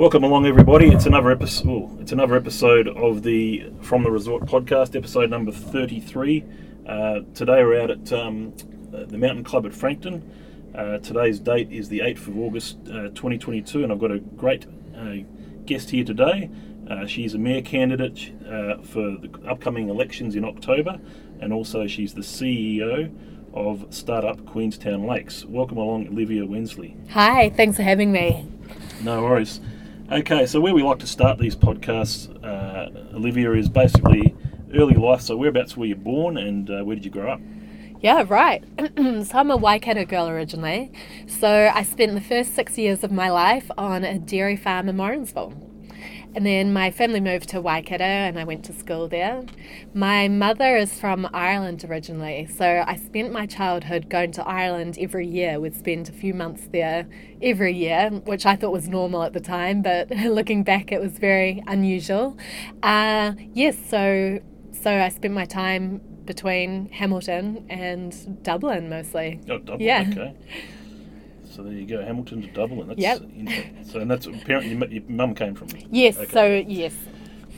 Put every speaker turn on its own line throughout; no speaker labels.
Welcome along, everybody. It's another episode. It's another episode of the From the Resort podcast, episode number thirty-three. Uh, today we're out at um, uh, the Mountain Club at Frankton. Uh, today's date is the eighth of August, uh, twenty twenty-two, and I've got a great uh, guest here today. Uh, she's a mayor candidate uh, for the upcoming elections in October, and also she's the CEO of Startup Queenstown Lakes. Welcome along, Olivia Wensley.
Hi, thanks for having me.
No worries. Okay, so where we like to start these podcasts, uh, Olivia, is basically early life. So whereabouts were you born and uh, where did you grow up?
Yeah, right. so I'm a Waikato girl originally. So I spent the first six years of my life on a dairy farm in Morrinsville. And then my family moved to Waikato and I went to school there. My mother is from Ireland originally, so I spent my childhood going to Ireland every year. We'd spend a few months there every year, which I thought was normal at the time, but looking back, it was very unusual. Uh, yes, so so I spent my time between Hamilton and Dublin mostly.
Oh, Dublin.
Yeah.
Okay. So there you go, Hamilton to Dublin. That's
Yep.
so and that's apparently your, mum came from. Me.
Yes,
Okay.
so yes.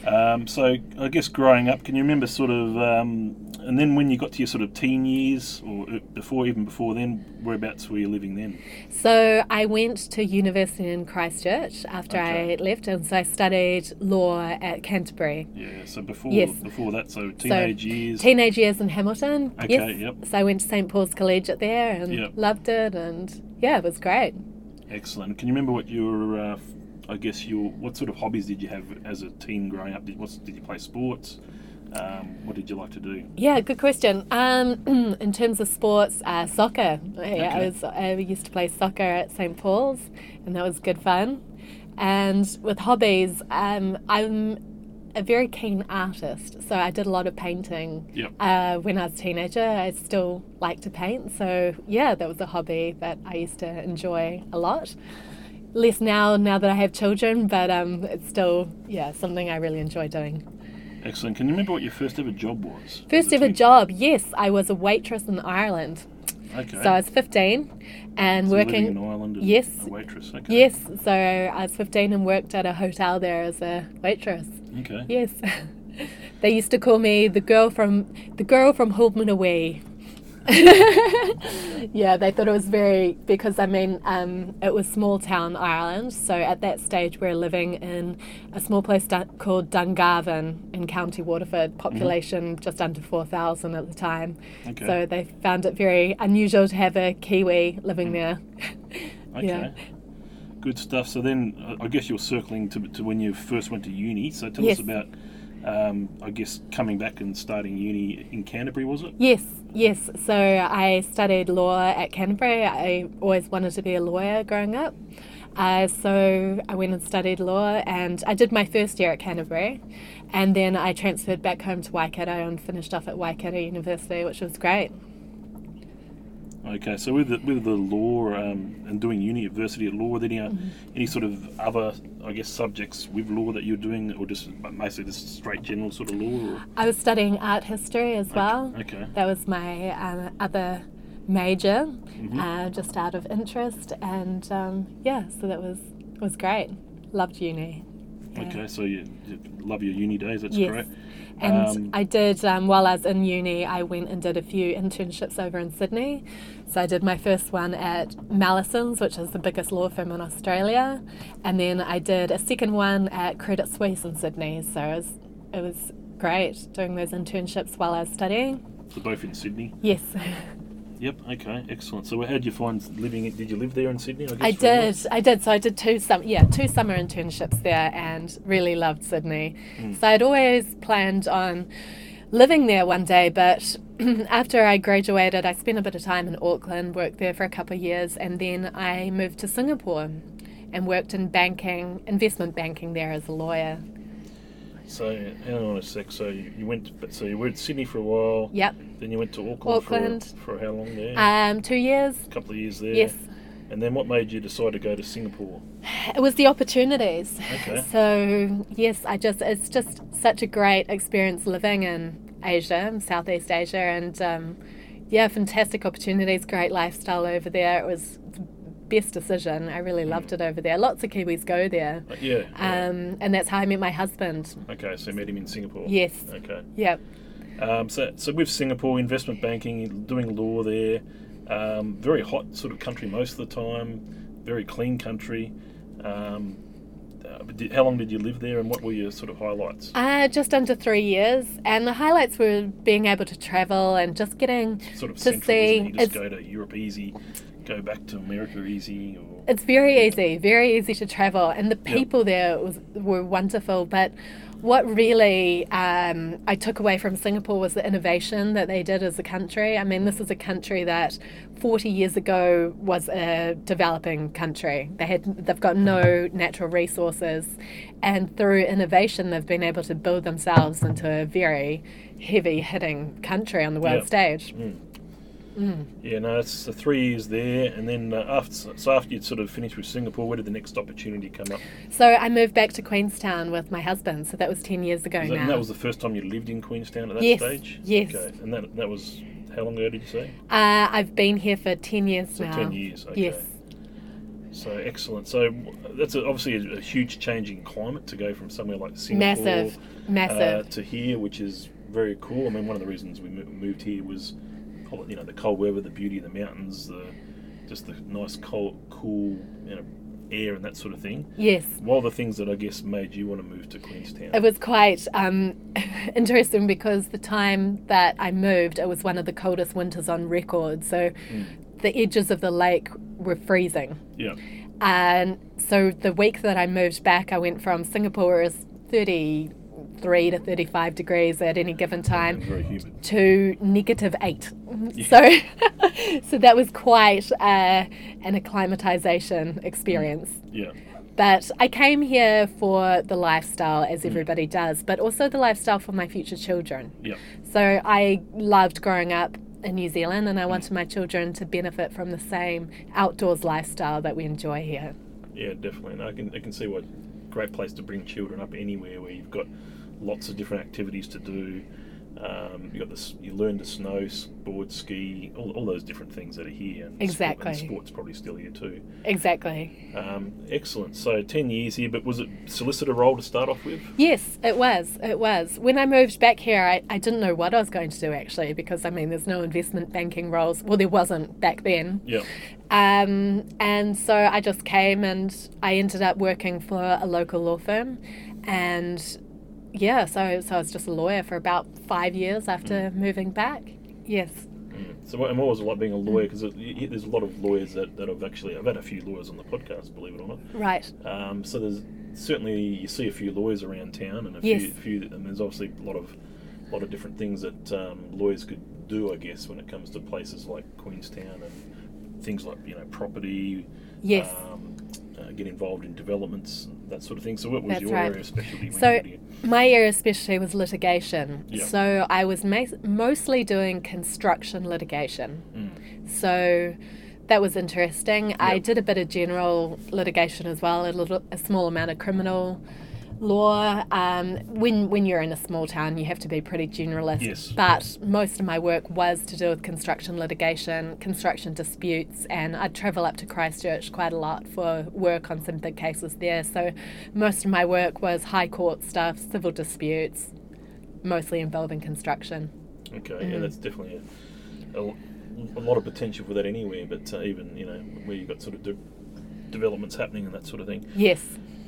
Um, so I guess growing up, can you remember sort of, um, and then when you got to your sort of teen years, or uh, before even before then, whereabouts were you living then?
So I went to university in Christchurch after
Okay.
I left, and so I studied law at Canterbury.
Yeah. So before
Yes.
before that, so teenage years.
Teenage years in Hamilton.
Okay,
yes.
yep.
So I went to St Paul's Collegiate there and
Yep.
loved it, and yeah, it was great.
Excellent. Can you remember what your, uh, I guess your, what sort of hobbies did you have as a teen growing up? Did, what's, did you play sports? Um, what did you like to do?
Yeah, good question. Um, in terms of sports, uh, soccer. Yeah, I was I used to play soccer at St Paul's, and that was good fun. And with hobbies, um, I'm a very keen artist, so I did a lot of painting.
Yep.
Uh, when I was a teenager, I still like to paint, so yeah, that was a hobby that I used to enjoy a lot. Less now, now that I have children, but um, it's still yeah something I really enjoy doing.
Excellent. Can you remember what your first ever job was?
First ever job, yes, I was a waitress in Ireland.
Okay.
So I was 15 and
So
working.
living in Ireland as
Yes.
a waitress. Okay.
Yes, so I was 15 and worked at a hotel there as a waitress.
Okay.
Yes. they used to call me the girl from the girl from Haldman Away. yeah, they thought it was very because I mean um, it was small town Ireland. So at that stage, we are living in a small place du- called Dungarvan in County Waterford, population just under four thousand at the time.
Okay.
So they found it very unusual to have a Kiwi living there.
Okay.
yeah.
Good stuff. So then, I guess you're circling to, to when you first went to uni. So tell
Yes.
us about, um, I guess, coming back and starting uni in Canterbury, was it?
Yes, yes. So I studied law at Canterbury. I always wanted to be a lawyer growing up. Uh, so I went and studied law and I did my first year at Canterbury. And then I transferred back home to Waikato and finished off at Waikato University, which was great.
Okay. So with the, with the law um, and doing university at law, any, uh,
Mm-hmm.
any sort of other, I guess, subjects with law that you're doing, or just mostly just straight general sort of law? Or?
I was studying art history as well.
Okay.
That was my um, other major,
Mm-hmm.
uh, just out of interest. And um, yeah, so that was was great. Loved uni.
Okay. So you, you love your uni days. That's
Yes.
great.
And
Um,
I did, um, while I was in uni, I went and did a few internships over in Sydney. So I did my first one at Mallesons, which is the biggest law firm in Australia. And then I did a second one at Credit Suisse in Sydney. So it was, it was great doing those internships while I was studying.
So both in Sydney.
Yes,
Yep. Okay. Excellent. So how did you find living? Did you live there in Sydney? I, guess,
I
for a while?
did. I did. So I did two sum yeah, two summer internships there and really loved Sydney.
Mm.
So I'd always planned on living there one day, but after I graduated, I spent a bit of time in Auckland, worked there for a couple of years, and then I moved to Singapore and worked in banking, investment banking there as a lawyer.
So hang on a sec. So you, you went, but so you were in Sydney for a while.
Yep.
Then you went to Auckland,
Auckland.
For, for how long there?
Um, two years.
a couple of years there.
Yes.
And then what made you decide to go to Singapore?
It was the opportunities.
Okay.
So yes, I just it's just such a great experience living in Asia, Southeast Asia, and um, yeah, fantastic opportunities, great lifestyle over there. It was best decision. I really loved it over there. Lots of Kiwis go there.
Uh, yeah. yeah.
Um, and that's how I met my husband.
okay, so you met him in Singapore.
Yes.
Okay.
Yep.
Um, so, so with Singapore, investment banking, doing law there, um, very hot sort of country most of the time, very clean country. Um, uh, how long did you live there, and what were your sort of highlights?
Uh, just under three years. And the highlights were being able to travel and just getting
Sort of
to
central,
see.
it? You just
It's,
go to Europe easy, go back to America easy, or
it's very easy, very easy to travel. And the people there was, were wonderful. But what really um, I took away from Singapore was the innovation that they did as a country. I mean, this is a country that 40 years ago was a developing country. They had they've got no natural resources, and through innovation, they've been able to build themselves into a very heavy hitting country on the world
Yeah.
stage.
Yeah, no, it's the three years there, and then uh, after so after you'd sort of finished with Singapore, where did the next opportunity come up?
So I moved back to Queenstown with my husband. So that was 10 years ago
that,
now.
and that was the first time you lived in Queenstown at that
Yes,
stage.
yes.
Okay, and that that was how long ago did you say?
uh, I've been here for 10 years
So
now.
ten years. Okay.
Yes.
So excellent. So that's obviously a, a huge change in climate to go from somewhere like Singapore
Massive. Massive.
Uh, to here, which is very cool. I mean, one of the reasons we moved here was, you know, the cold weather, the beauty of the mountains, the just the nice cold, cool, you know, air and that sort of thing.
yes.
What are the things that I guess made you want to move to Queenstown?
It was quite um, interesting because the time that I moved, it was one of the coldest winters on record. So
Hmm.
the edges of the lake were freezing.
yeah.
And so the week that I moved back, I went from Singapore is 33 to 35 degrees at any given time. To negative eight. So, so that was quite uh, an acclimatization experience. Mm.
Yeah.
But I came here for the lifestyle, as mm. everybody does, but also the lifestyle for my future children.
Yeah.
So I loved growing up in New Zealand, and I mm. wanted my children to benefit from the same outdoors lifestyle that we enjoy here.
Yeah, definitely. And I can I can see what great place to bring children up anywhere where you've got lots of different activities to do. Um, you got this. You learn to snow, board, ski, all, all those different things that are here. And sport-
Exactly.
and sport's probably still here too.
Exactly.
Um, excellent. So ten years here, but was it solicitor role to start off with?
Yes, it was. It was. When I moved back here, I, I didn't know what I was going to do actually, because I mean, there's no investment banking roles. Well, there wasn't back then.
Yeah.
Um, and so I just came and I ended up working for a local law firm. And yeah, so, so I was just a lawyer for about five years after moving back. Yes.
Mm. So what, and what was it like being a lawyer? Because there's a lot of lawyers that, that have actually. I've had a few lawyers on the podcast, believe it or not.
Right.
Um, so there's certainly you see a few lawyers around town, and a
Yes.
few, few, and there's obviously a lot of, lot of different things that um, lawyers could do, I guess, when it comes to places like Queenstown and things like you know property.
Yes.
Um, get involved in developments, and that sort of thing. So what was
That's
your
right.
area of specialty?
So my area of specialty was litigation.
Yeah.
So I was ma- mostly doing construction litigation.
Mm.
So that was interesting. I did a bit of general litigation as well, a little, a small amount of criminal law. Um, when when you're in a small town, you have to be pretty generalist.
Yes.
But most of my work was to do with construction litigation, construction disputes, and I'd travel up to Christchurch quite a lot for work on some big cases there. So most of my work was high court stuff, civil disputes, mostly involving construction.
Okay,
Mm-hmm.
yeah, that's definitely a, a, a lot of potential for that anywhere. But uh, even you know where you've got sort of de- developments happening and that sort of thing.
Yes.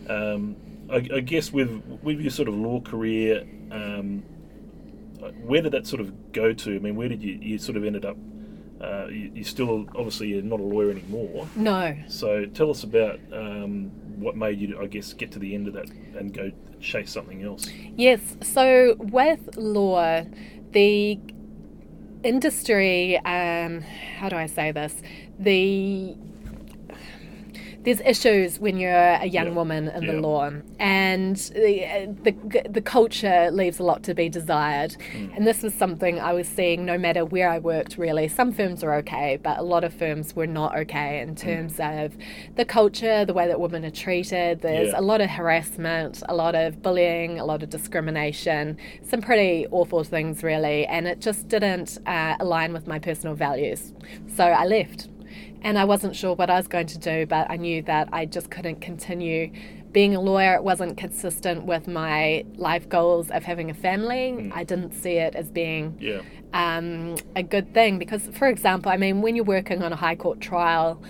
Um, I, I guess with with your sort of law career, um, where did that sort of go to? I mean, where did you you sort of ended up? Uh, you, you still obviously you're not a lawyer anymore.
No.
So tell us about um, what made you, I guess, get to the end of that and go chase something else.
Yes, so with law, the industry, um, how do I say this? The there's issues when you're a young
Yeah.
woman in
Yeah.
the law, and the, the the culture leaves a lot to be desired.
Mm.
And this was something I was seeing no matter where I worked. Really, some firms were okay, but a lot of firms were not okay
Mm.
in terms of the culture, the way that women are treated. There's
Yeah.
a lot of harassment, a lot of bullying, a lot of discrimination, some pretty awful things, really, and it just didn't uh, align with my personal values. So I left. And I wasn't sure what I was going to do, but I knew that I just couldn't continue being a lawyer. It wasn't consistent with my life goals of having a family. I didn't see it as being
Yeah.
um, a good thing because, for example, I mean, when you're working on a high court trial,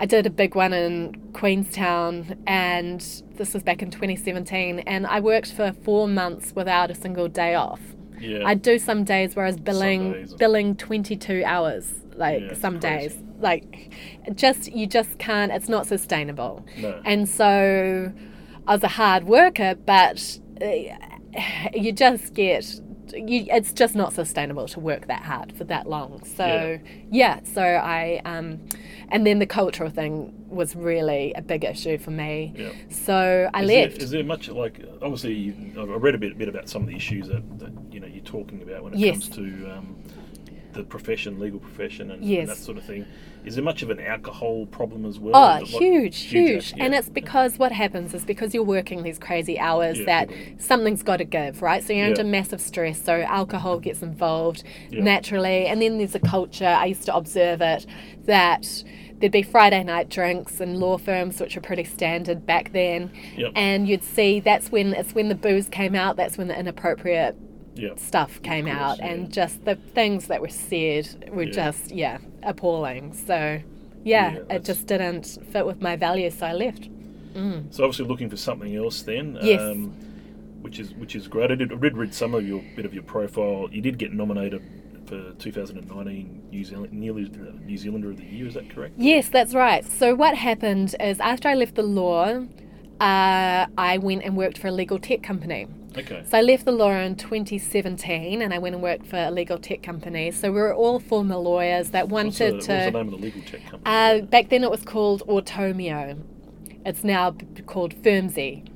I did a big one in Queenstown, and this was back in 2017, and I worked for four months without a single day off.
Yeah.
I'd do some days where I was billing billing 22 hours, like
Yeah,
some
crazy.
days. Like, just you just can't. It's not sustainable.
No.
And so, I was a hard worker, but uh, you just get. You, it's just not sustainable to work that hard for that long. So yeah, so I um, and then the cultural thing was really a big issue for me.
Yeah.
So I
Is
left.
There, is there much like obviously I read a bit, bit about some of the issues that, that you know you're talking about when it
Yes.
comes to um, the profession, legal profession, and,
Yes.
and that sort of thing. Is there much of an alcohol problem as well?
Oh, huge, huge.
yeah.
And it's because what happens is because you're working these crazy hours
Yeah,
that something's got to give, right? So you're
Yeah.
under massive stress. So alcohol gets involved naturally. And then there's a culture, I used to observe it, that there'd be Friday night drinks in law firms, which were pretty standard back then.
Yep.
And you'd see that's when it's when the booze came out, that's when the inappropriate
yeah.
stuff came
course,
out
yeah.
and just the things that were said were
Yeah.
just yeah appalling so yeah,
Yeah,
it just didn't fit with my values so i left
So obviously looking for something else then.
Yes.
Um, which is which is great. I did, I did read some of your bit of your profile. You did get nominated for 2019 New Zealand New, New Zealander of the Year. Is that correct?
yes that's right so what happened is after i left the law uh, i went and worked for a legal tech company
Okay.
so I left the law in 2017 and I went and worked for a legal tech company. So we were all former lawyers that
What's the,
wanted
what was
to.
the name of the legal tech company?
Uh, back then it was called Automio. It's now called Firmsy.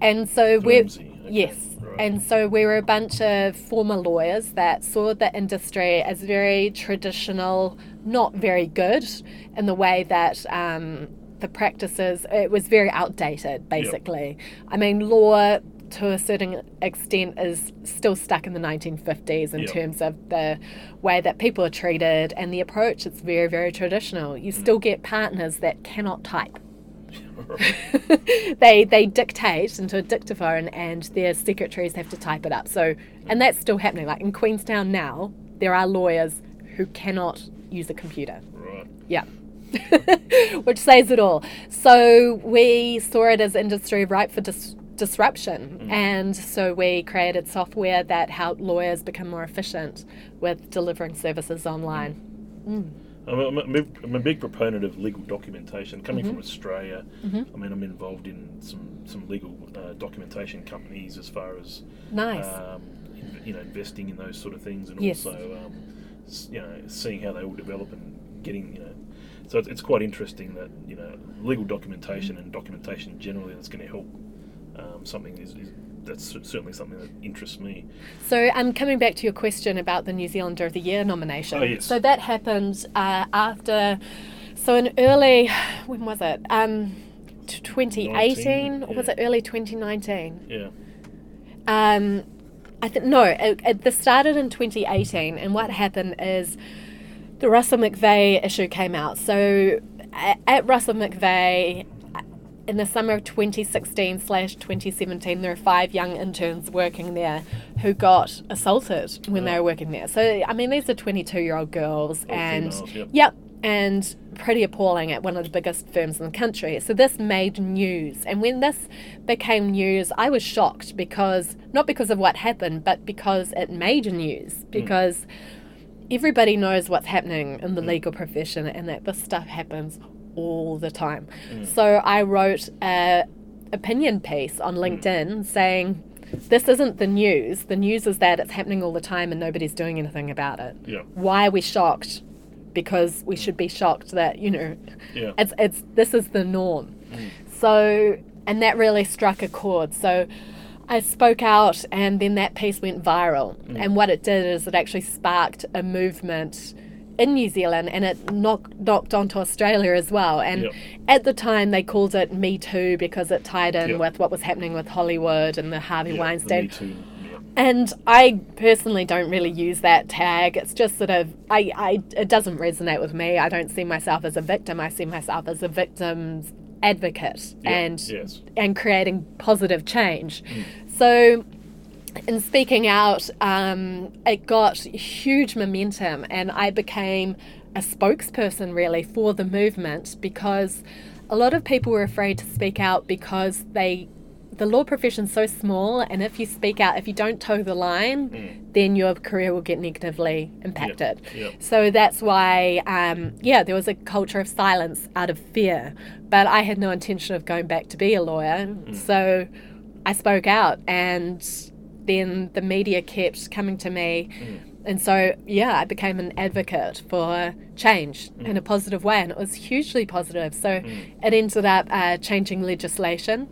And so we're.
Okay,
Yes.
right.
And so we were a bunch of former lawyers that saw the industry as very traditional, not very good in the way that um, the practices, it was very outdated, basically. I mean, law to a certain extent is still stuck in the 1950s in
Yep.
terms of the way that people are treated and the approach. It's very, very traditional. You mm. still get partners that cannot type they they dictate into a dictaphone and their secretaries have to type it up. So and that's still happening. Like in Queenstown now, there are lawyers who cannot use a computer.
right.
Yeah. Which says it all. So we saw it as industry ripe for dis- disruption. And so we created software that helped lawyers become more efficient with delivering services online.
I'm a, I'm, a, big- I'm a big proponent of legal documentation. Coming
Mm-hmm.
from Australia, I mean, I'm involved in some some legal uh, documentation companies as far as
Nice.
um, you know investing in those sort of things, and
Yes.
also um, you know seeing how they all develop and getting you know. So it's, it's quite interesting that you know legal documentation and documentation generally that's going to help um, something is, is that's certainly something that interests me.
So I'm coming back to your question about the New Zealander of the Year nomination.
Oh, yes.
So that happened uh, after, so in early, when was it? Um, t- 2018 or was
yeah.
it early 2019?
Yeah.
Um, I think no. It, it, this started in 2018, and what happened is the Russell McVeagh issue came out. So at, at Russell McVeagh. In the summer of 2016 slash 2017, there were five young interns working there who got assaulted when they were working there. So, I mean, these are 22 year old girls, oh,
All
and
females, yep.
Yep, and pretty appalling at one of the biggest firms in the country. So this made news, and when this became news, I was shocked because not because of what happened, but because it made news. Hmm. Because everybody knows what's happening in the hmm. legal profession, and that this stuff happens all the time. Mm. So I wrote a opinion piece on mm. LinkedIn saying. This isn't the news. The news is that it's happening all the time and nobody's doing anything about it
Yeah.
why are we shocked? Because we should be shocked that you know,
Yeah.
it's it's this is the norm. Mm. So and that really struck a chord. So I spoke out, and then that piece went viral. And what it did is it actually sparked a movement in New Zealand, and it knocked knocked onto Australia as well. And
Yep.
at the time, they called it Me Too because it tied in
Yep.
with what was happening with Hollywood and the Harvey
the
Weinstein.
Me Too.
And I personally don't really use that tag. It's just sort of I, I it doesn't resonate with me. I don't see myself as a victim. I see myself as a victim's advocate and
yes.
and creating positive change. Mm. So in speaking out, um, it got huge momentum, and I became a spokesperson really for the movement because a lot of people were afraid to speak out because they. The law profession's so small, and if you speak out, if you don't toe the line, then your career will get negatively impacted.
yeah.
So that's why, um, yeah, there was a culture of silence out of fear. But I had no intention of going back to be a lawyer. So I spoke out, and then the media kept coming to me. And so, yeah, I became an advocate for change in a positive way, and it was hugely positive. So it ended up uh, changing legislation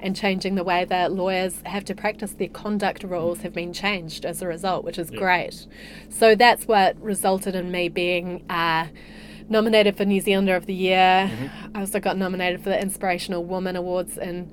and changing the way that lawyers have to practice their conduct rules have been changed as a result, which is great. So that's what resulted in me being uh, nominated for New Zealander of the Year. I also got nominated for the Inspirational Woman Awards in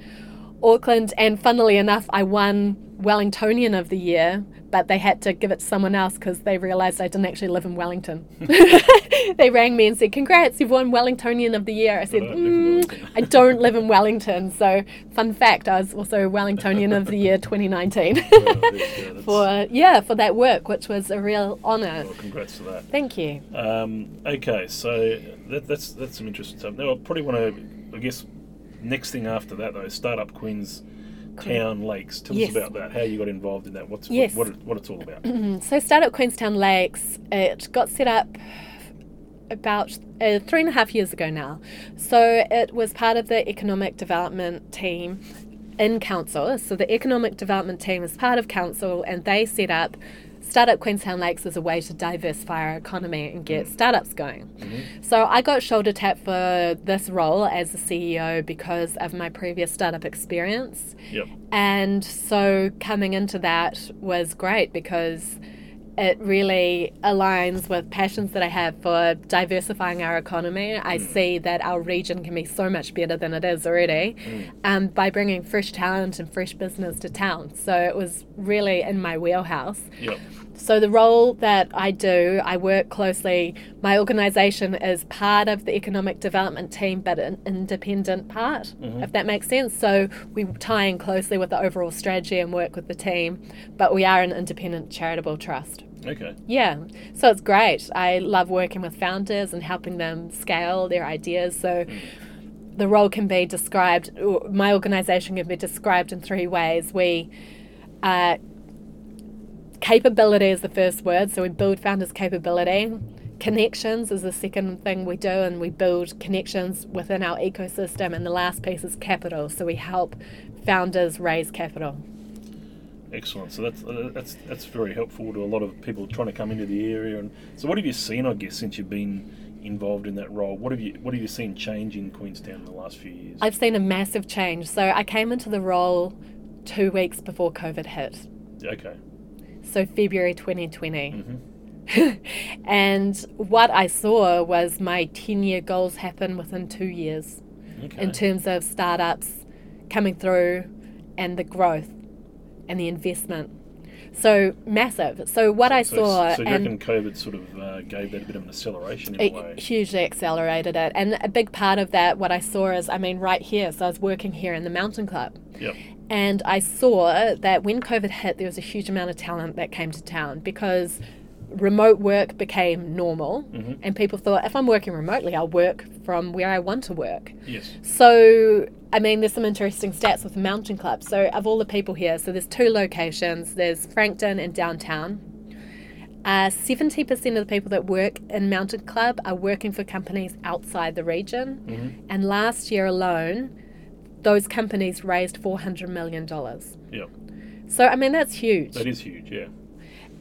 Auckland, and funnily enough, I won Wellingtonian of the Year, but they had to give it to someone else because they realised I didn't actually live in Wellington. they rang me and said, "Congrats, you've won Wellingtonian of the Year." I said,
I don't live in
mm,
Wellington."
"I don't live in Wellington." So, fun fact, I was also Wellingtonian of the Year 2019
Well, there you go, that's-
for yeah for that work, which was a real honour.
well, congrats for that.
Thank you.
Um, okay, so that, that's that's some interesting stuff. Now, I probably want to, I guess, next thing after that though, Startup Queens Town Lakes. Tell
Yes.
us about that. How you got involved in that? What's
Yes.
what, what, what it's all about?
So, Startup Queenstown Lakes, it got set up about uh, three and a half years ago now. So, it was part of the economic development team in council. So, the economic development team is part of council, and they set up Startup Queenstown Lakes as a way to diversify our economy and get startups going. Mm-hmm. So, I got shoulder tapped for this role as the CEO because of my previous startup experience.
Yep.
And so coming into that was great because it really aligns with passions that I have for diversifying our economy. I hmm. see that our region can be so much better than it is already hmm. um, by bringing fresh talent and fresh business to town. So it was really in my wheelhouse.
Yep.
So the role that I do, I work closely. My organisation is part of the economic development team, but an independent part, mm-hmm. if that makes sense. So we tie in closely with the overall strategy and work with the team, but we are an independent charitable trust.
Okay.
Yeah, so it's great. I love working with founders and helping them scale their ideas. So the role can be described, my organisation can be described in three ways. We uh, capability is the first word, so we build founders' capability. Connections is the second thing we do, and we build connections within our ecosystem. And the last piece is capital, so we help founders raise capital.
Excellent. So that's uh, that's that's very helpful to a lot of people trying to come into the area. And so, what have you seen? I guess since you've been involved in that role, what have you what have you seen change in Queenstown in the last few years?
I've seen a massive change. So I came into the role two weeks before COVID hit.
okay.
so February 2020.
Mhm.
and what I saw was my 10 year goals happen within two years
Okay.
in terms of startups coming through and the growth and the investment. So massive. So what I
so,
saw
So you
and
reckon COVID sort of uh, gave that a bit of an acceleration in
it
a way?
hugely accelerated it. And a big part of that, what I saw is, I mean, right here. So I was working here in the Mountain Club.
Yep.
And I saw that when COVID hit, there was a huge amount of talent that came to town because remote work became normal.
Mhm.
And people thought, if I'm working remotely, I'll work from where I want to work.
Yes.
So, I mean, there's some interesting stats with the Mountain Club. So, of all the people here, so there's two locations there's Frankton and downtown. Uh, 70% of the people that work in Mountain Club are working for companies outside the region.
Mhm.
And last year alone, those companies raised $400 million.
Yep.
So, I mean, that's huge.
That is huge. Yeah.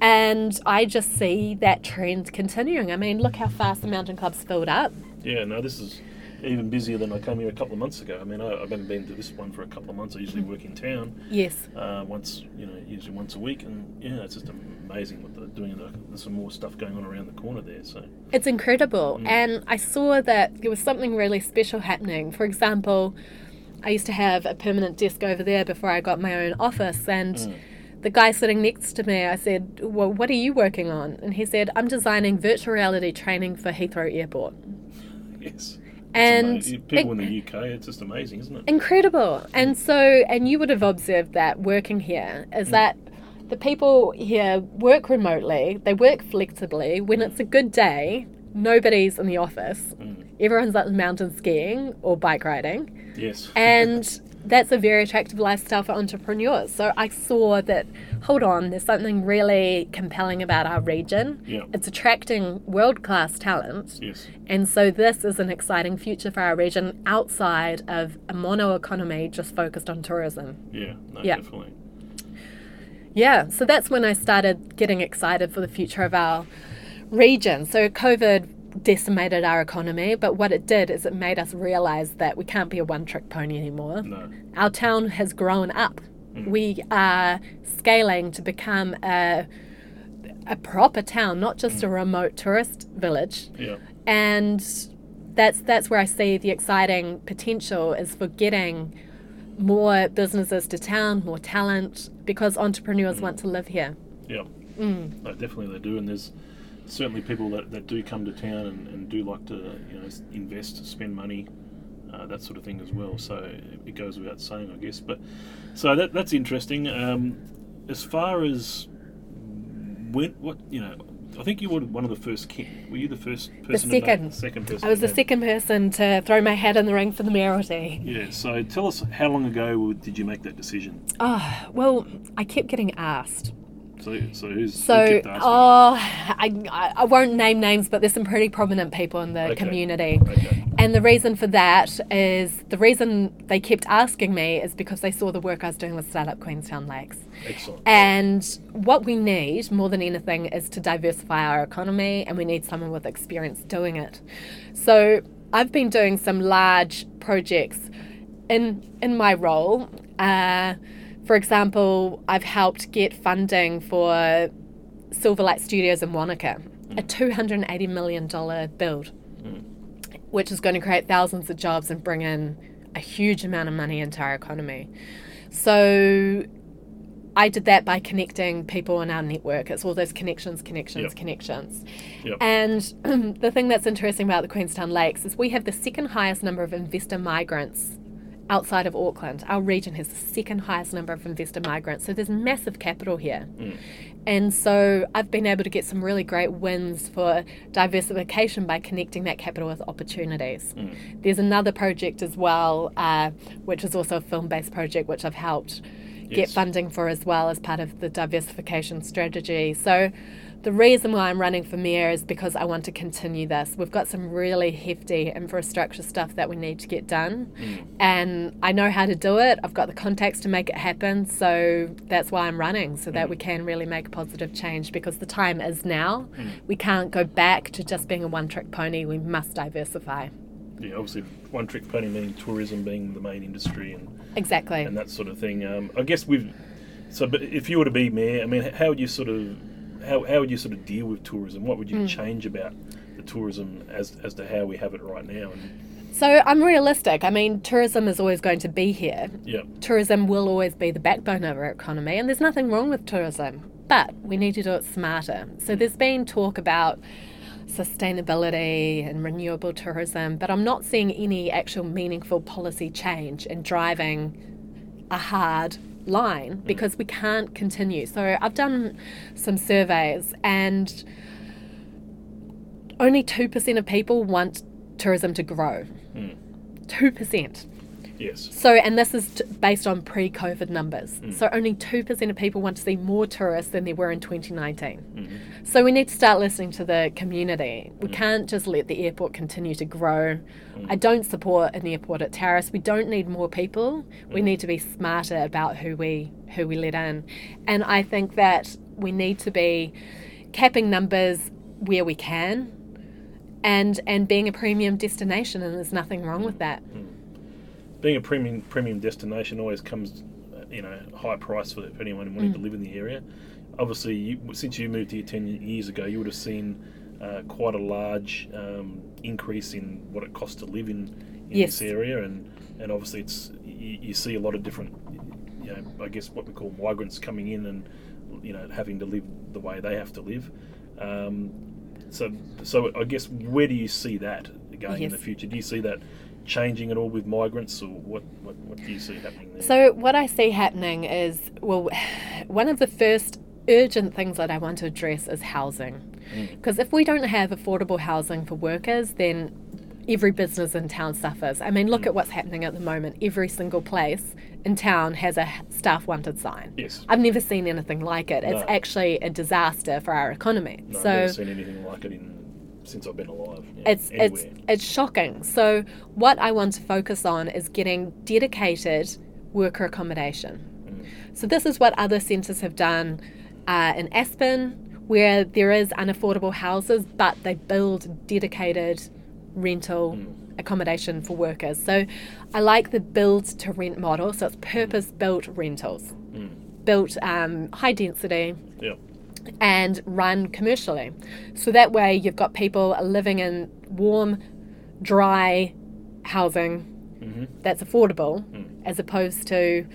And I just see that trend continuing. I mean, look how fast the Mountain Club's filled up.
Yeah. No, this is even busier than I came here a couple of months ago. I mean, I, I haven't been to this one for a couple of months. I usually work in town.
Yes.
uh, once you know usually once a week and yeah it's just amazing what they're doing there's some more stuff going on around the corner there so
It's incredible. And I saw that there was something really special happening. For example, I used to have a permanent desk over there before I got my own office, and the guy sitting next to me, I said, Well, what are you working on? And he said, I'm designing virtual reality training for Heathrow Airport.
Yes.
And
people in the UK, it's just amazing, isn't it?
incredible. And so, and you would have observed that working here is mm. that the people here work remotely, they work flexibly. When it's a good day, nobody's in the office. Mm. Everyone's up the mountain skiing or bike riding.
Yes.
And that's a very attractive lifestyle for entrepreneurs. So I saw that, hold on, there's something really compelling about our region.
Yeah.
It's attracting world class talent.
yes.
And so this is an exciting future for our region outside of a mono economy just focused on tourism.
Yeah. No,
Yeah.
definitely.
Yeah, so that's when I started getting excited for the future of our region. So COVID decimated our economy, but what it did is it made us realize that we can't be a one trick pony anymore.
No.
Our town has grown up. Mm. We are scaling to become a a proper town, not just a mm. remote tourist village.
Yeah.
and that's that's where I see the exciting potential is for getting more businesses to town, more talent, because entrepreneurs mm. want to live here.
Yeah.
Mm.
No, definitely they do, and there's certainly people that, that do come to town and, and do like to you know invest, spend money, uh, that sort of thing as well. So it goes without saying, I guess. But so that that's interesting. Um, as far as when what you know, I think you were one of the first. Were you the first person? to make-
second.
second person.
I was the
have-
second person to throw my hat in the ring for the mayoralty.
Yeah. So tell us, how long ago did you make that decision?
Oh, well, I kept getting asked.
So so who's
So, oh, I, I, I won't name names, but there's some pretty prominent people in the
Okay.
community.
Okay.
And the reason for that is the reason they kept asking me is because they saw the work I was doing with Startup Queenstown Lakes.
Excellent.
And what we need more than anything is to diversify our economy, and we need someone with experience doing it. So I've been doing some large projects in in my role. Uh, for example, I've helped get funding for Silverlight Studios in Wanaka, a mm. two hundred and eighty million dollar build, mm. which is going to create thousands of jobs and bring in a huge amount of money into our economy. So I did that by connecting people in our network. It's all those connections, connections,
Yep.
connections.
Yep.
And the thing that's interesting about the Queenstown Lakes is we have the second highest number of investor migrants outside of Auckland. Our region has the second highest number of investor migrants. So there's massive capital here. And so I've been able to get some really great wins for diversification by connecting that capital with opportunities. There's another project as well, uh, which is also a film based project, which I've helped get funding for as well as part of the diversification strategy. So the reason why I'm running for mayor is because I want to continue this. We've got some really hefty infrastructure stuff that we need to get done, hmm. and I know how to do it. I've got the contacts to make it happen, so that's why I'm running, so that hmm. we can really make a positive change because the time is now. Hmm. We can't go back to just being a one trick pony, we must diversify.
Yeah, obviously, one trick pony meaning tourism being the main industry and,
Exactly.
and that sort of thing. Um, I guess we've. So, but if you were to be mayor, I mean, how would you sort of, how, how would you sort of deal with tourism? What would you hmm. change about the tourism as as to how we have it right now? And
So I'm realistic. I mean, tourism is always going to be here.
yeah,
tourism will always be the backbone of our economy, and there's nothing wrong with tourism, but we need to do it smarter. So hmm. there's been talk about sustainability and renewable tourism, but I'm not seeing any actual meaningful policy change in driving a hard line mm. because we can't continue. So I've done some surveys and only 2% of people want tourism to grow. Mm. 2%.
Yes,
So, and this is t- based on pre COVID numbers. Mm. So, only 2% of people want to see more tourists than there were in 2019. Mm-hmm. So, we need to start listening to the community. We mm. can't just let the airport continue to grow. Mm. I don't support an airport at Tarras. We don't need more people. We need to be smarter about who we who we let in. And I think that we need to be capping numbers where we can and and being a premium destination and there's nothing wrong with that.
Being a premium premium destination always comes, you know, high price for, for anyone wanting to live in the area. Obviously, you, since you moved here ten years ago, you would have seen uh, quite a large um, increase in what it costs to live in, in
Yes.
this area, and and obviously it's you, you see a lot of different you know, I guess what we call migrants coming in and you know having to live the way they have to live. Um, so, so I guess where do you see that going in the future? Do you see that changing at all with migrants, or what? What, what do you see happening there?
So, what I see happening is well, one of the first urgent things that I want to address is housing. Mm. Because if we don't have affordable housing for workers, then every business in town suffers. I mean, look mm. at what's happening at the moment. Every single place in town has a staff wanted sign.
yes,
I've never seen anything like it. It's actually a disaster for our economy.
no, I've
so
never seen anything like it in since I've been alive. yeah,
it's it's
anywhere.
it's shocking. So what I want to focus on is getting dedicated worker accommodation.
Mm.
So this is what other centres have done uh, in Aspen, where there is unaffordable houses, but they build dedicated rental
Mm.
accommodation for workers. So I like the build to rent model. So it's purpose built rentals,
Mm.
built um, high density
yeah,
and run commercially. So that way you've got people living in warm, dry housing
hmm
that's affordable
Mm.
as opposed to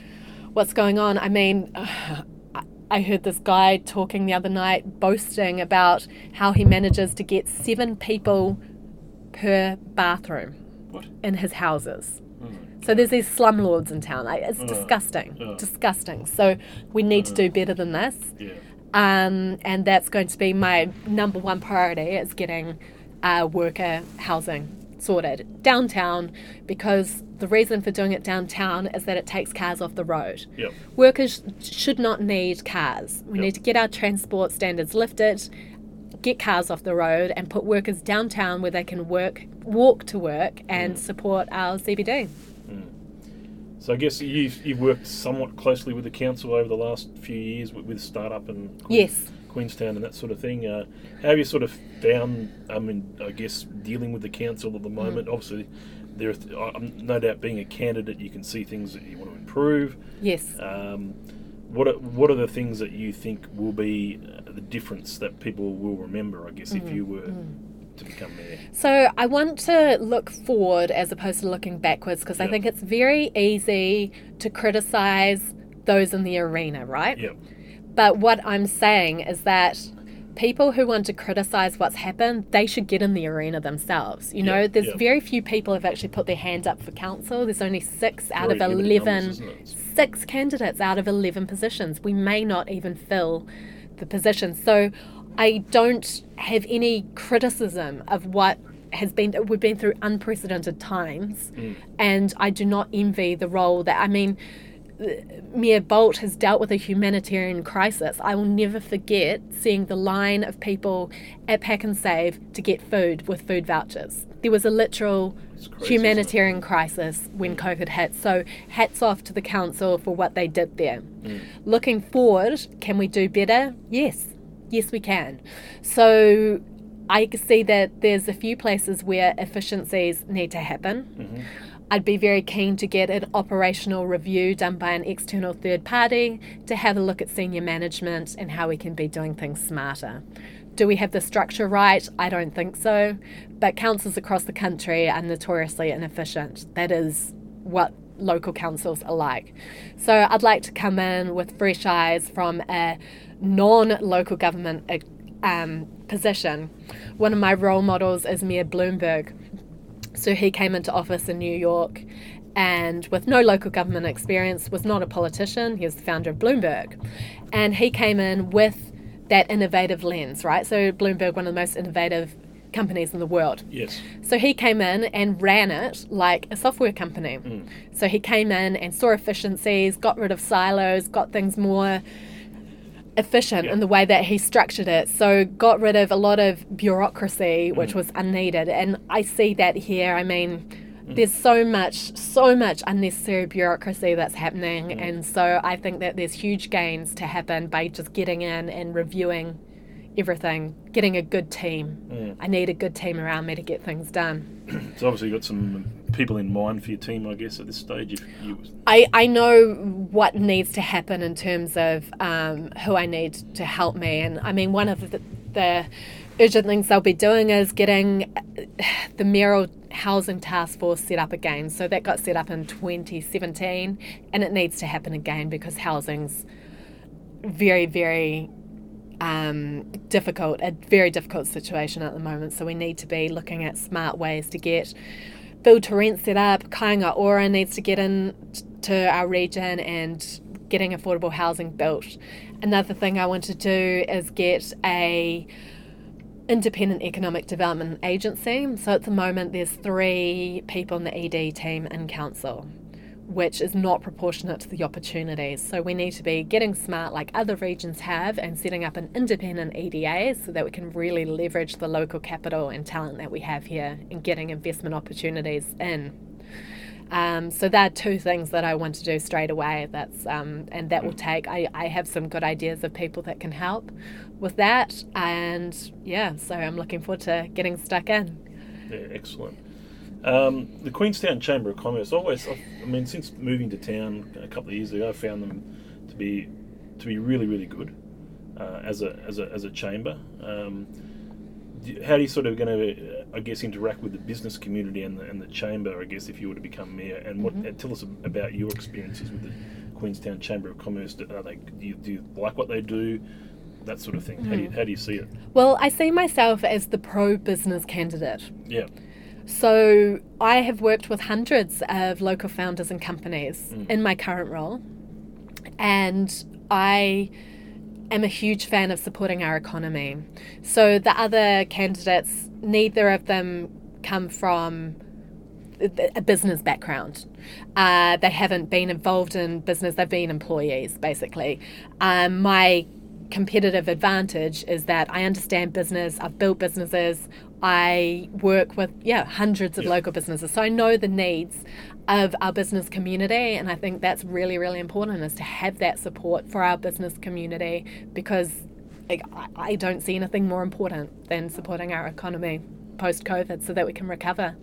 what's going on. I mean, I- heard this guy talking the other night boasting about how he manages to get seven people per bathroom
what?
in his houses.
Mm.
So there's these slumlords in town. It's
Uh,
disgusting.
uh.
Disgusting. So we need to do better than this.
Yeah,
Um, and that's going to be my number one priority is getting uh, worker housing sorted downtown because the reason for doing it downtown is that it takes cars off the road.
yeah,
Workers should not need cars. We
Yep.
need to get our transport standards lifted, get cars off the road, and put workers downtown where they can work, walk to work, and support our CBD.
So I guess you've, you've worked somewhat closely with the council over the last few years with, with startup and Queen-
Yes.
Queenstown and that sort of thing. Uh, how have you sort of found? I mean, I guess dealing with the council at the moment. Obviously, there. Are, I'm no doubt being a candidate, you can see things that you want to improve.
Yes.
Um, what are, what are the things that you think will be uh, the difference that people will remember? I guess if you were to become mayor.
So I want to look forward as opposed to looking backwards because I think it's very easy to criticize those in the arena, right?
Yeah.
But what I'm saying is that people who want to criticize what's happened, they should get in the arena themselves. You know,
Yep,
there's
yep.
very few people have actually put their hands up for council. There's only six out
Very
of
limited
11
numbers,
six candidates out of 11 positions. We may not even fill the position. So I don't have any criticism of what has been, we've been through unprecedented times.
Mm.
And I do not envy the role that, I mean, Mayor Boult has dealt with a humanitarian crisis. I will never forget seeing the line of people at Pak'nSave to get food with food vouchers. There was a literal
crazy,
humanitarian crisis when COVID hit. So, hats off to the council for what they did there.
Mm.
Looking forward, can we do better? Yes, yes, we can. So, I can see that there's a few places where efficiencies need to happen.
Mhm.
I'd be very keen to get an operational review done by an external third party to have a look at senior management and how we can be doing things smarter. Do we have the structure right? I don't think so. But councils across the country are notoriously inefficient. That is what local councils are like. So I'd like to come in with fresh eyes from a non local government uh, um, position. One of my role models is Mayor Bloomberg. So he came into office in New York and with no local government experience, was not a politician. He was the founder of Bloomberg. And he came in with that innovative lens, right? So Bloomberg, one of the most innovative companies in the world.
Yes.
So he came in and ran it like a software company. So he came in and saw efficiencies, got rid of silos, got things more efficient
Yeah.
in the way that he structured it. So got rid of a lot of bureaucracy which mm. was unneeded. And I see that here. I mean, mm. there's so much so much unnecessary bureaucracy that's happening mm. and so I think that there's huge gains to happen by just getting in and reviewing everything, getting a good team.
Mm.
I need a good team around me to get things done.
So obviously you've got some people in mind for your team, I guess, at this stage. If you,
I, I know what needs to happen in terms of um, who I need to help me. And I mean, one of the, the urgent things they'll be doing is getting the mayoral housing task force set up again. So that got set up in 2017 and it needs to happen again because housing's very, very um, difficult, a very difficult situation at the moment. So we need to be looking at smart ways to get build to rent set up. Kāinga Ora needs to get in to our region and getting affordable housing built. Another thing I want to do is get a independent economic development agency. So at the moment there's three people in the ED team in council which is not proportionate to the opportunities. So we need to be getting smart like other regions have and setting up an independent EDA so that we can really leverage the local capital and talent that we have here and getting investment opportunities in. Um, so there are two things that I want to do straight away. That's um, and that will take. I, I have some good ideas of people that can help with that, and yeah. So I'm looking forward to getting stuck in.
Yeah, excellent. Um, the Queenstown Chamber of Commerce always, I mean, since moving to town a couple of years ago, I found them to be to be really, really good uh, as a as a as a chamber. Um, how are you sort of going to, uh, I guess, interact with the business community and the, and the chamber? I guess if you were to become mayor, and what mm-hmm. tell us about your experiences with the Queenstown Chamber of Commerce. Are they, do, you, do you like what they do? That sort of thing. Mm. How, do you, how do you see it?
Well, I see myself as the pro business candidate.
Yeah.
So I have worked with hundreds of local founders and companies mm. in my current role, and I am a huge fan of supporting our economy. So the other candidates, neither of them come from a business background. Uh, they haven't been involved in business, they've been employees basically. Um, my competitive advantage is that I understand business, I've built businesses, I work with yeah hundreds of local businesses, so I know the needs of our business community, and I think that's really really important is to have that support for our business community because I, I don't see anything more important than supporting our economy post COVID so that we can recover.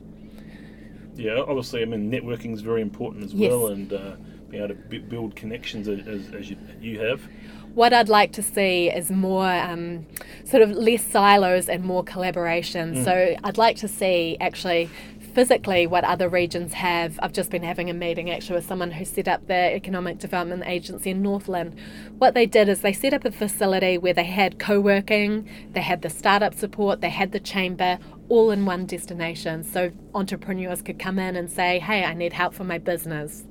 Yeah, obviously, I mean networking is very important as yes. well, and uh, being able to build connections as, as you, you have
what I'd like to see is more um, sort of less silos and more collaboration. Mm. So I'd like to see actually physically what other regions have. I've just been having a meeting actually with someone who set up the Economic Development Agency in Northland. What they did is they set up a facility where they had co working, they had the startup support, they had the chamber all in one destination. So entrepreneurs could come in and say, hey, I need help for my business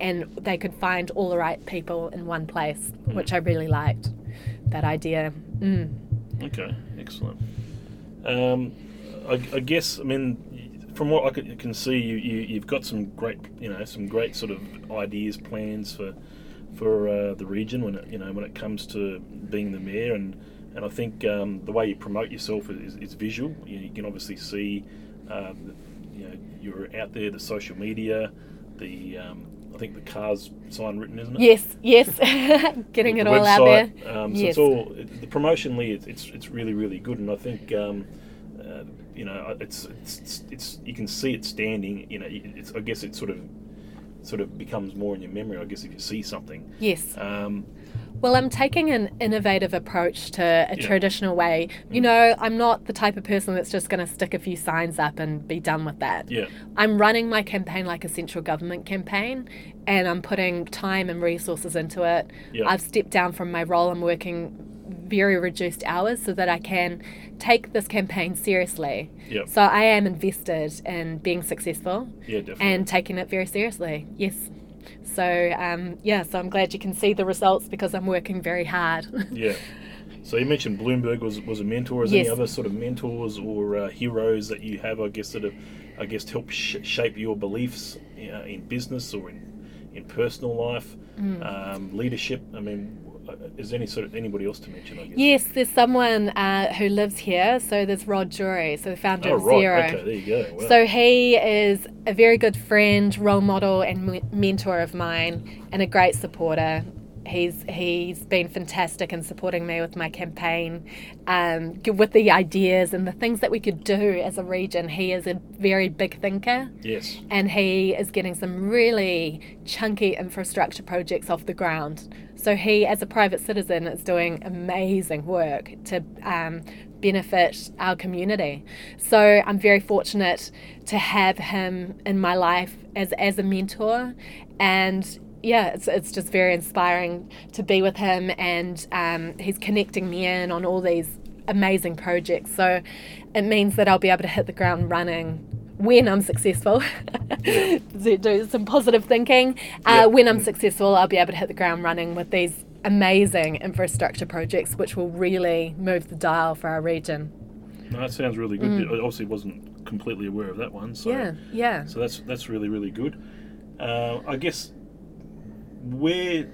and they could find all the right people in one place, mm. which I really liked. That idea. Mm.
Okay, excellent. Um, I, I, guess I mean, from what I can see, you, you have got some great you know some great sort of ideas, plans for for uh, the region when it you know when it comes to being the mayor and and I think um, the way you promote yourself is, is visual. You, you, can obviously see, um, you know, you're out there, the social media, the um, think the car's sign written, isn't it?
Yes, yes. Getting it all out there.
Um, so yes. it's all the promotionally. It's, it's it's really really good, and I think um, uh, you know it's, it's it's you can see it standing. You know, it's I guess it sort of sort of becomes more in your memory. I guess if you see something.
Yes. Um, well, I'm taking an innovative approach to a yeah. traditional way. You mm. know, I'm not the type of person that's just going to stick a few signs up and be done with that.
Yeah.
I'm running my campaign like a central government campaign and I'm putting time and resources into it. Yeah. I've stepped down from my role. I'm working very reduced hours so that I can take this campaign seriously.
Yep.
So I am invested in being successful
yeah,
and taking it very seriously. Yes. So um, yeah, so I'm glad you can see the results because I'm working very hard.
yeah. So you mentioned Bloomberg was was a mentor. Is yes. any other sort of mentors or uh, heroes that you have? I guess that have, I guess, help sh- shape your beliefs uh, in business or in in personal life, mm. um, leadership. I mean, is there any sort of anybody else to mention? I guess.
Yes, there's someone uh, who lives here. So there's Rod Drury, so the founder
oh,
of
right.
Xero.
Okay, there you go. Wow.
So he is a very good friend, role model, and mentor of mine, and a great supporter. He's he's been fantastic in supporting me with my campaign, um, with the ideas and the things that we could do as a region. He is a very big thinker.
Yes.
And he is getting some really chunky infrastructure projects off the ground. So he, as a private citizen, is doing amazing work to um, benefit our community. So I'm very fortunate to have him in my life as, as a mentor. And yeah, it's, it's just very inspiring to be with him. And um, he's connecting me in on all these amazing projects. So it means that I'll be able to hit the ground running when I'm successful, do some positive thinking. Uh, When I'm successful, I'll be able to hit the ground running with these amazing infrastructure projects, which will really move the dial for our region.
No, that sounds really good. Mm. I obviously wasn't completely aware of that one. So,
yeah, yeah.
So that's that's really really good. Uh, I guess where,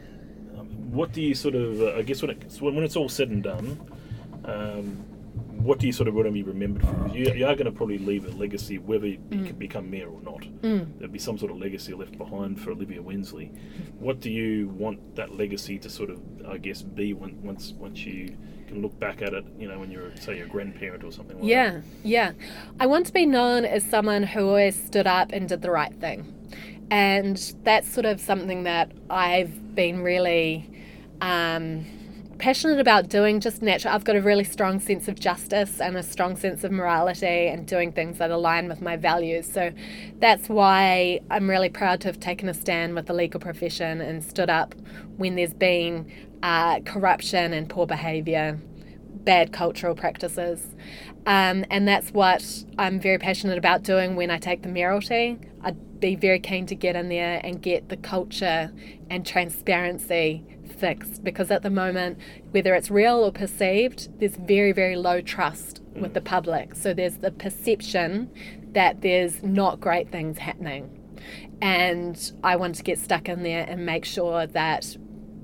what do you sort of? Uh, I guess when it when it's all said and done, um, what do you sort of want to be remembered for? You, you are going to probably leave a legacy, whether you mm. can become mayor or not.
Mm.
There'll be some sort of legacy left behind for Olivia Wensley. What do you want that legacy to sort of, I guess, be when, once once you can look back at it? You know, when you're say a grandparent or something. like
Yeah,
that?
yeah. I want to be known as someone who always stood up and did the right thing, and that's sort of something that I've been really. Um, passionate about doing just natural. I've got a really strong sense of justice and a strong sense of morality and doing things that align with my values. So that's why I'm really proud to have taken a stand with the legal profession and stood up when there's been uh, corruption and poor behaviour, bad cultural practices. Um, and that's what I'm very passionate about doing when I take the mayoralty. I'd be very keen to get in there and get the culture and transparency fixed because at the moment, whether it's real or perceived, there's very, very low trust mm. with the public. So there's the perception that there's not great things happening. And I want to get stuck in there and make sure that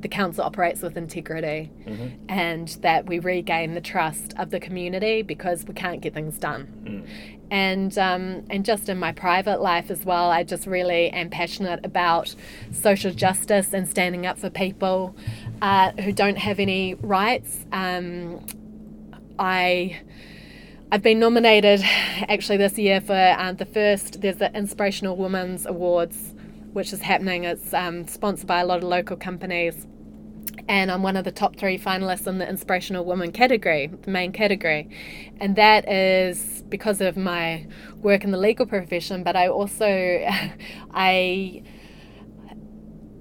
the council operates with integrity
mm-hmm.
and that we regain the trust of the community because we can't get things done.
Mm.
And um, and just in my private life as well, I just really am passionate about social justice and standing up for people uh, who don't have any rights. Um, I. I've been nominated actually this year for uh, the first, there's the Inspirational Women's Awards, which is happening. It's um, sponsored by a lot of local companies and I'm one of the top three finalists in the Inspirational Woman category, the main category. And that is because of my work in the legal profession, but I also, I,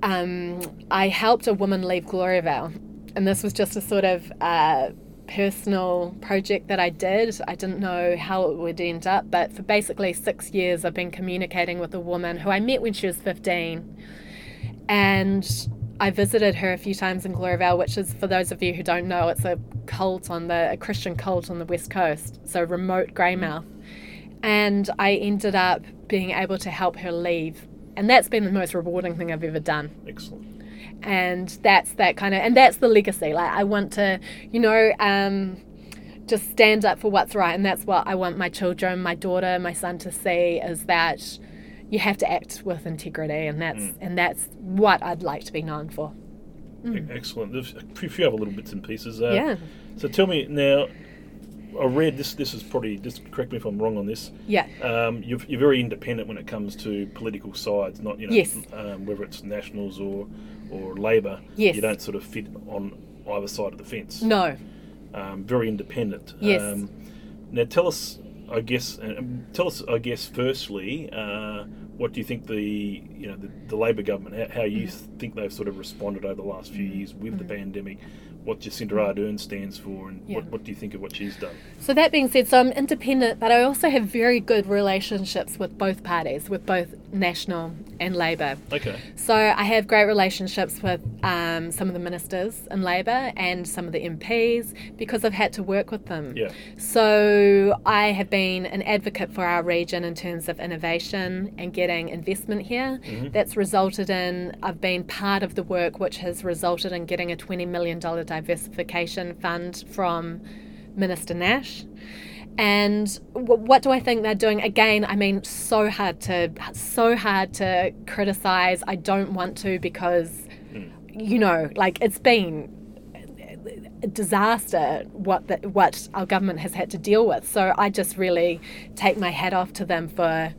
um, I helped a woman leave Gloriavale. And this was just a sort of uh, personal project that I did. I didn't know how it would end up, but for basically six years, I've been communicating with a woman who I met when she was 15. And I visited her a few times in Gloriavale, which is, for those of you who don't know, it's a cult on the a Christian cult on the west coast, so remote Greymouth. And I ended up being able to help her leave, and that's been the most rewarding thing I've ever done.
Excellent.
And that's that kind of, and that's the legacy. Like I want to, you know, um, just stand up for what's right, and that's what I want my children, my daughter, my son to see is that you have to act with integrity, and that's mm. and that's what I'd like to be known for.
Mm. Excellent. There's a few other little bits and pieces. Uh,
yeah.
So tell me now. I read this. This is probably just correct me if I'm wrong on this.
Yeah.
Um, you're, you're very independent when it comes to political sides, not you know
yes.
um, whether it's Nationals or or Labor.
Yes.
You don't sort of fit on either side of the fence.
No.
Um, very independent.
Yes.
Um, now tell us, I guess, um, tell us, I guess, firstly, uh, what do you think the you know the, the Labor government how, how you mm. think they've sort of responded over the last few years with mm. the pandemic? What Jacinda Ardern stands for, and yeah. what, what do you think of what she's done?
So that being said, so I'm independent, but I also have very good relationships with both parties, with both National and Labor.
Okay.
So I have great relationships with um, some of the ministers in Labor and some of the MPs because I've had to work with them.
Yeah.
So I have been an advocate for our region in terms of innovation and getting investment here.
Mm-hmm.
That's resulted in I've been part of the work which has resulted in getting a twenty million dollar diversification fund from Minister Nash. And what do I think they're doing? Again, I mean, so hard to so hard to criticize. I don't want to because,
mm.
you know, like it's been a disaster what the, what our government has had to deal with. So I just really take my hat off to them for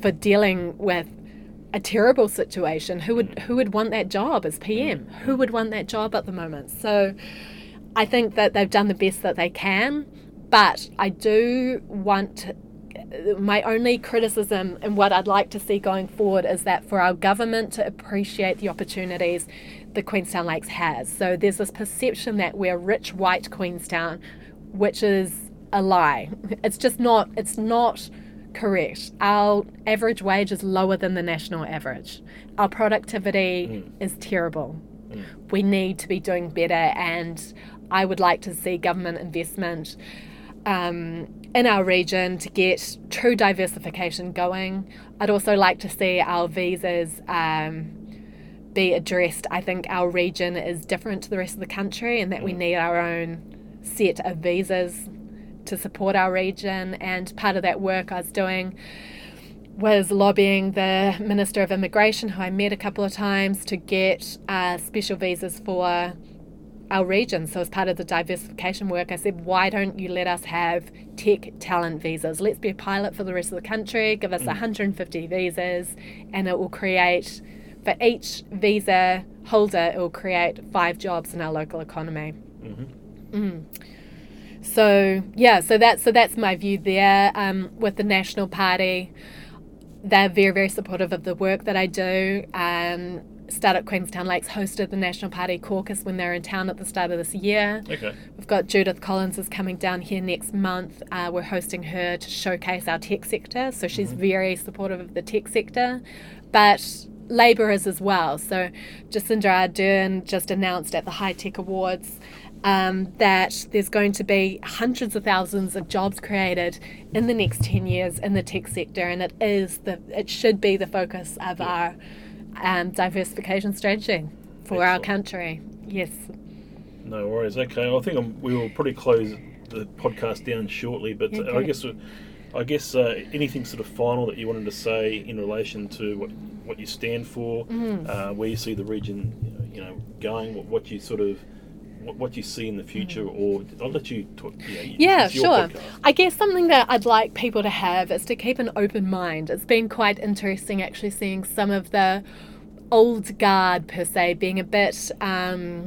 for dealing with a terrible situation. Who would who would want that job as PM?
Hmm.
Who would want that job at the moment? So I think that they've done the best that they can But I do want my only criticism and what I'd like to see going forward is that for our government to appreciate the opportunities the Queenstown Lakes has. So there's this perception that we're rich white Queenstown, which is a lie. It's just not it's not correct. Our average wage is lower than the national average. Our productivity mm. is terrible. Mm. We need to be doing better and I would like to see government investment um, in our region to get true diversification going. I'd also like to see our visas um, be addressed. I think our region is different to the rest of the country and that we mm. need our own set of visas to support our region. And part of that work I was doing was lobbying the Minister of Immigration, who I met a couple of times, to get uh, special visas for our region. So, as part of the diversification work, I said, why don't you let us have tech talent visas? Let's be a pilot for the rest of the country, give us mm. 150 visas, and it will create, for each visa holder, it will create five jobs in our local economy. Mm-hmm. Mm. So yeah, so that's so that's my view there. Um, with the National Party, they're very very supportive of the work that I do. Um, Startup Queenstown Lakes hosted the National Party caucus when they're in town at the start of this year.
Okay.
We've got Judith Collins is coming down here next month. Uh, we're hosting her to showcase our tech sector. So she's mm-hmm. very supportive of the tech sector, but Labour is as well. So Jacinda Ardern just announced at the High Tech Awards um, that there's going to be hundreds of thousands of jobs created in the next 10 years in the tech sector, and it is the it should be the focus of yeah. our um, diversification strategy for Excellent. our country. Yes.
No worries. Okay, I think I'm, we will probably close the podcast down shortly, but okay. I guess. I guess uh, anything sort of final that you wanted to say in relation to what what you stand for, mm. uh, where you see the region, you know, going, what, what you sort of what, what you see in the future, mm. or I'll let you talk.
yeah, sure. Podcast. I guess something that I'd like people to have is to keep an open mind. It's been quite interesting actually seeing some of the old guard per se being a bit. Um,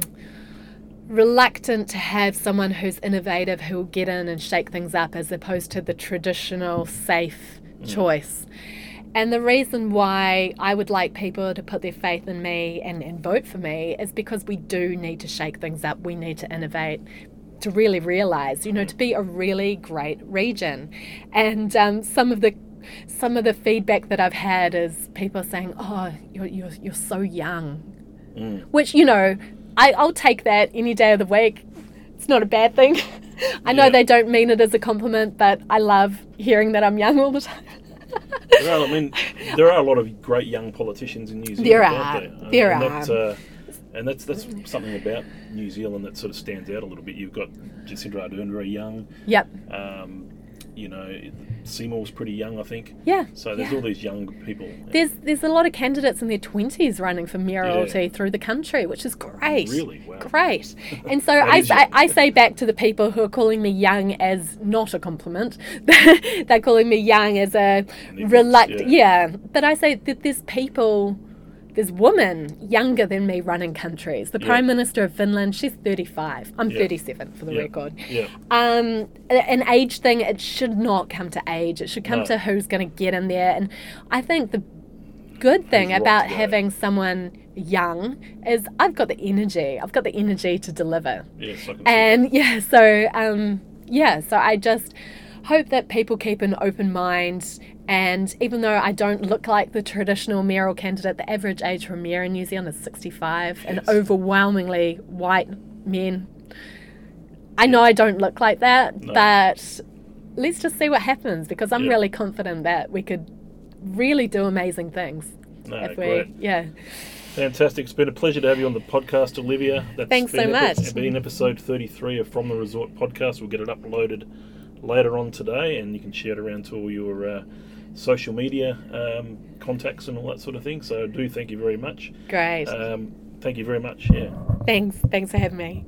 reluctant to have someone who's innovative who will get in and shake things up as opposed to the traditional safe mm. choice. And the reason why I would like people to put their faith in me and, and vote for me is because we do need to shake things up. We need to innovate to really realize, you know, to be a really great region. And um, some of the some of the feedback that I've had is people saying, "Oh, you're you're, you're so young," mm. which you know, I, I'll take that any day of the week. It's not a bad thing. I know yeah. they don't mean it as a compliment, but I love hearing that I'm young all the time
there are, I mean, there are a lot of great young politicians in New Zealand.
There are.
There,
there
and
are. That, uh,
and that's that's something about New Zealand that sort of stands out a little bit. You've got Jacinda Ardern very young.
Yep.
Um, you know, Seymour's pretty young, I think.
Yeah.
So there's
yeah.
all these young people.
There's there's a lot of candidates in their twenties running for mayoralty yeah. through the country, which is great.
Really, wow.
Great. And so I, I, I, say back to the people who are calling me young as not a compliment. They're calling me young as a reluctant. Yeah. yeah. But I say that there's people there's women younger than me running countries. The yeah. Prime Minister of Finland, she's 35. I'm yeah. 37 for the
yeah.
record.
Yeah.
Um, an age thing, it should not come to age. It should come no. to who's going to get in there. And I think the good thing who's about having someone young is I've got the energy. I've got the energy to deliver.
Yes,
and yeah, so um, yeah, so I just hope that people keep an open mind and even though I don't look like the traditional mayoral candidate, the average age for a mayor in New Zealand is 65 yes. and overwhelmingly white men. I know I don't look like that, no. but let's just see what happens because I'm yeah. really confident that we could really do amazing things.
No, if we, great.
yeah.
Fantastic. It's been a pleasure to have you on the podcast, Olivia.
That's Thanks so much.
It's been episode 33 of From the Resort podcast. We'll get it uploaded later on today and you can share it around to all your. Uh, social media um, contacts and all that sort of thing. So do thank you very much.
Great.
Um, thank you very much. Yeah.
Thanks. Thanks for having me.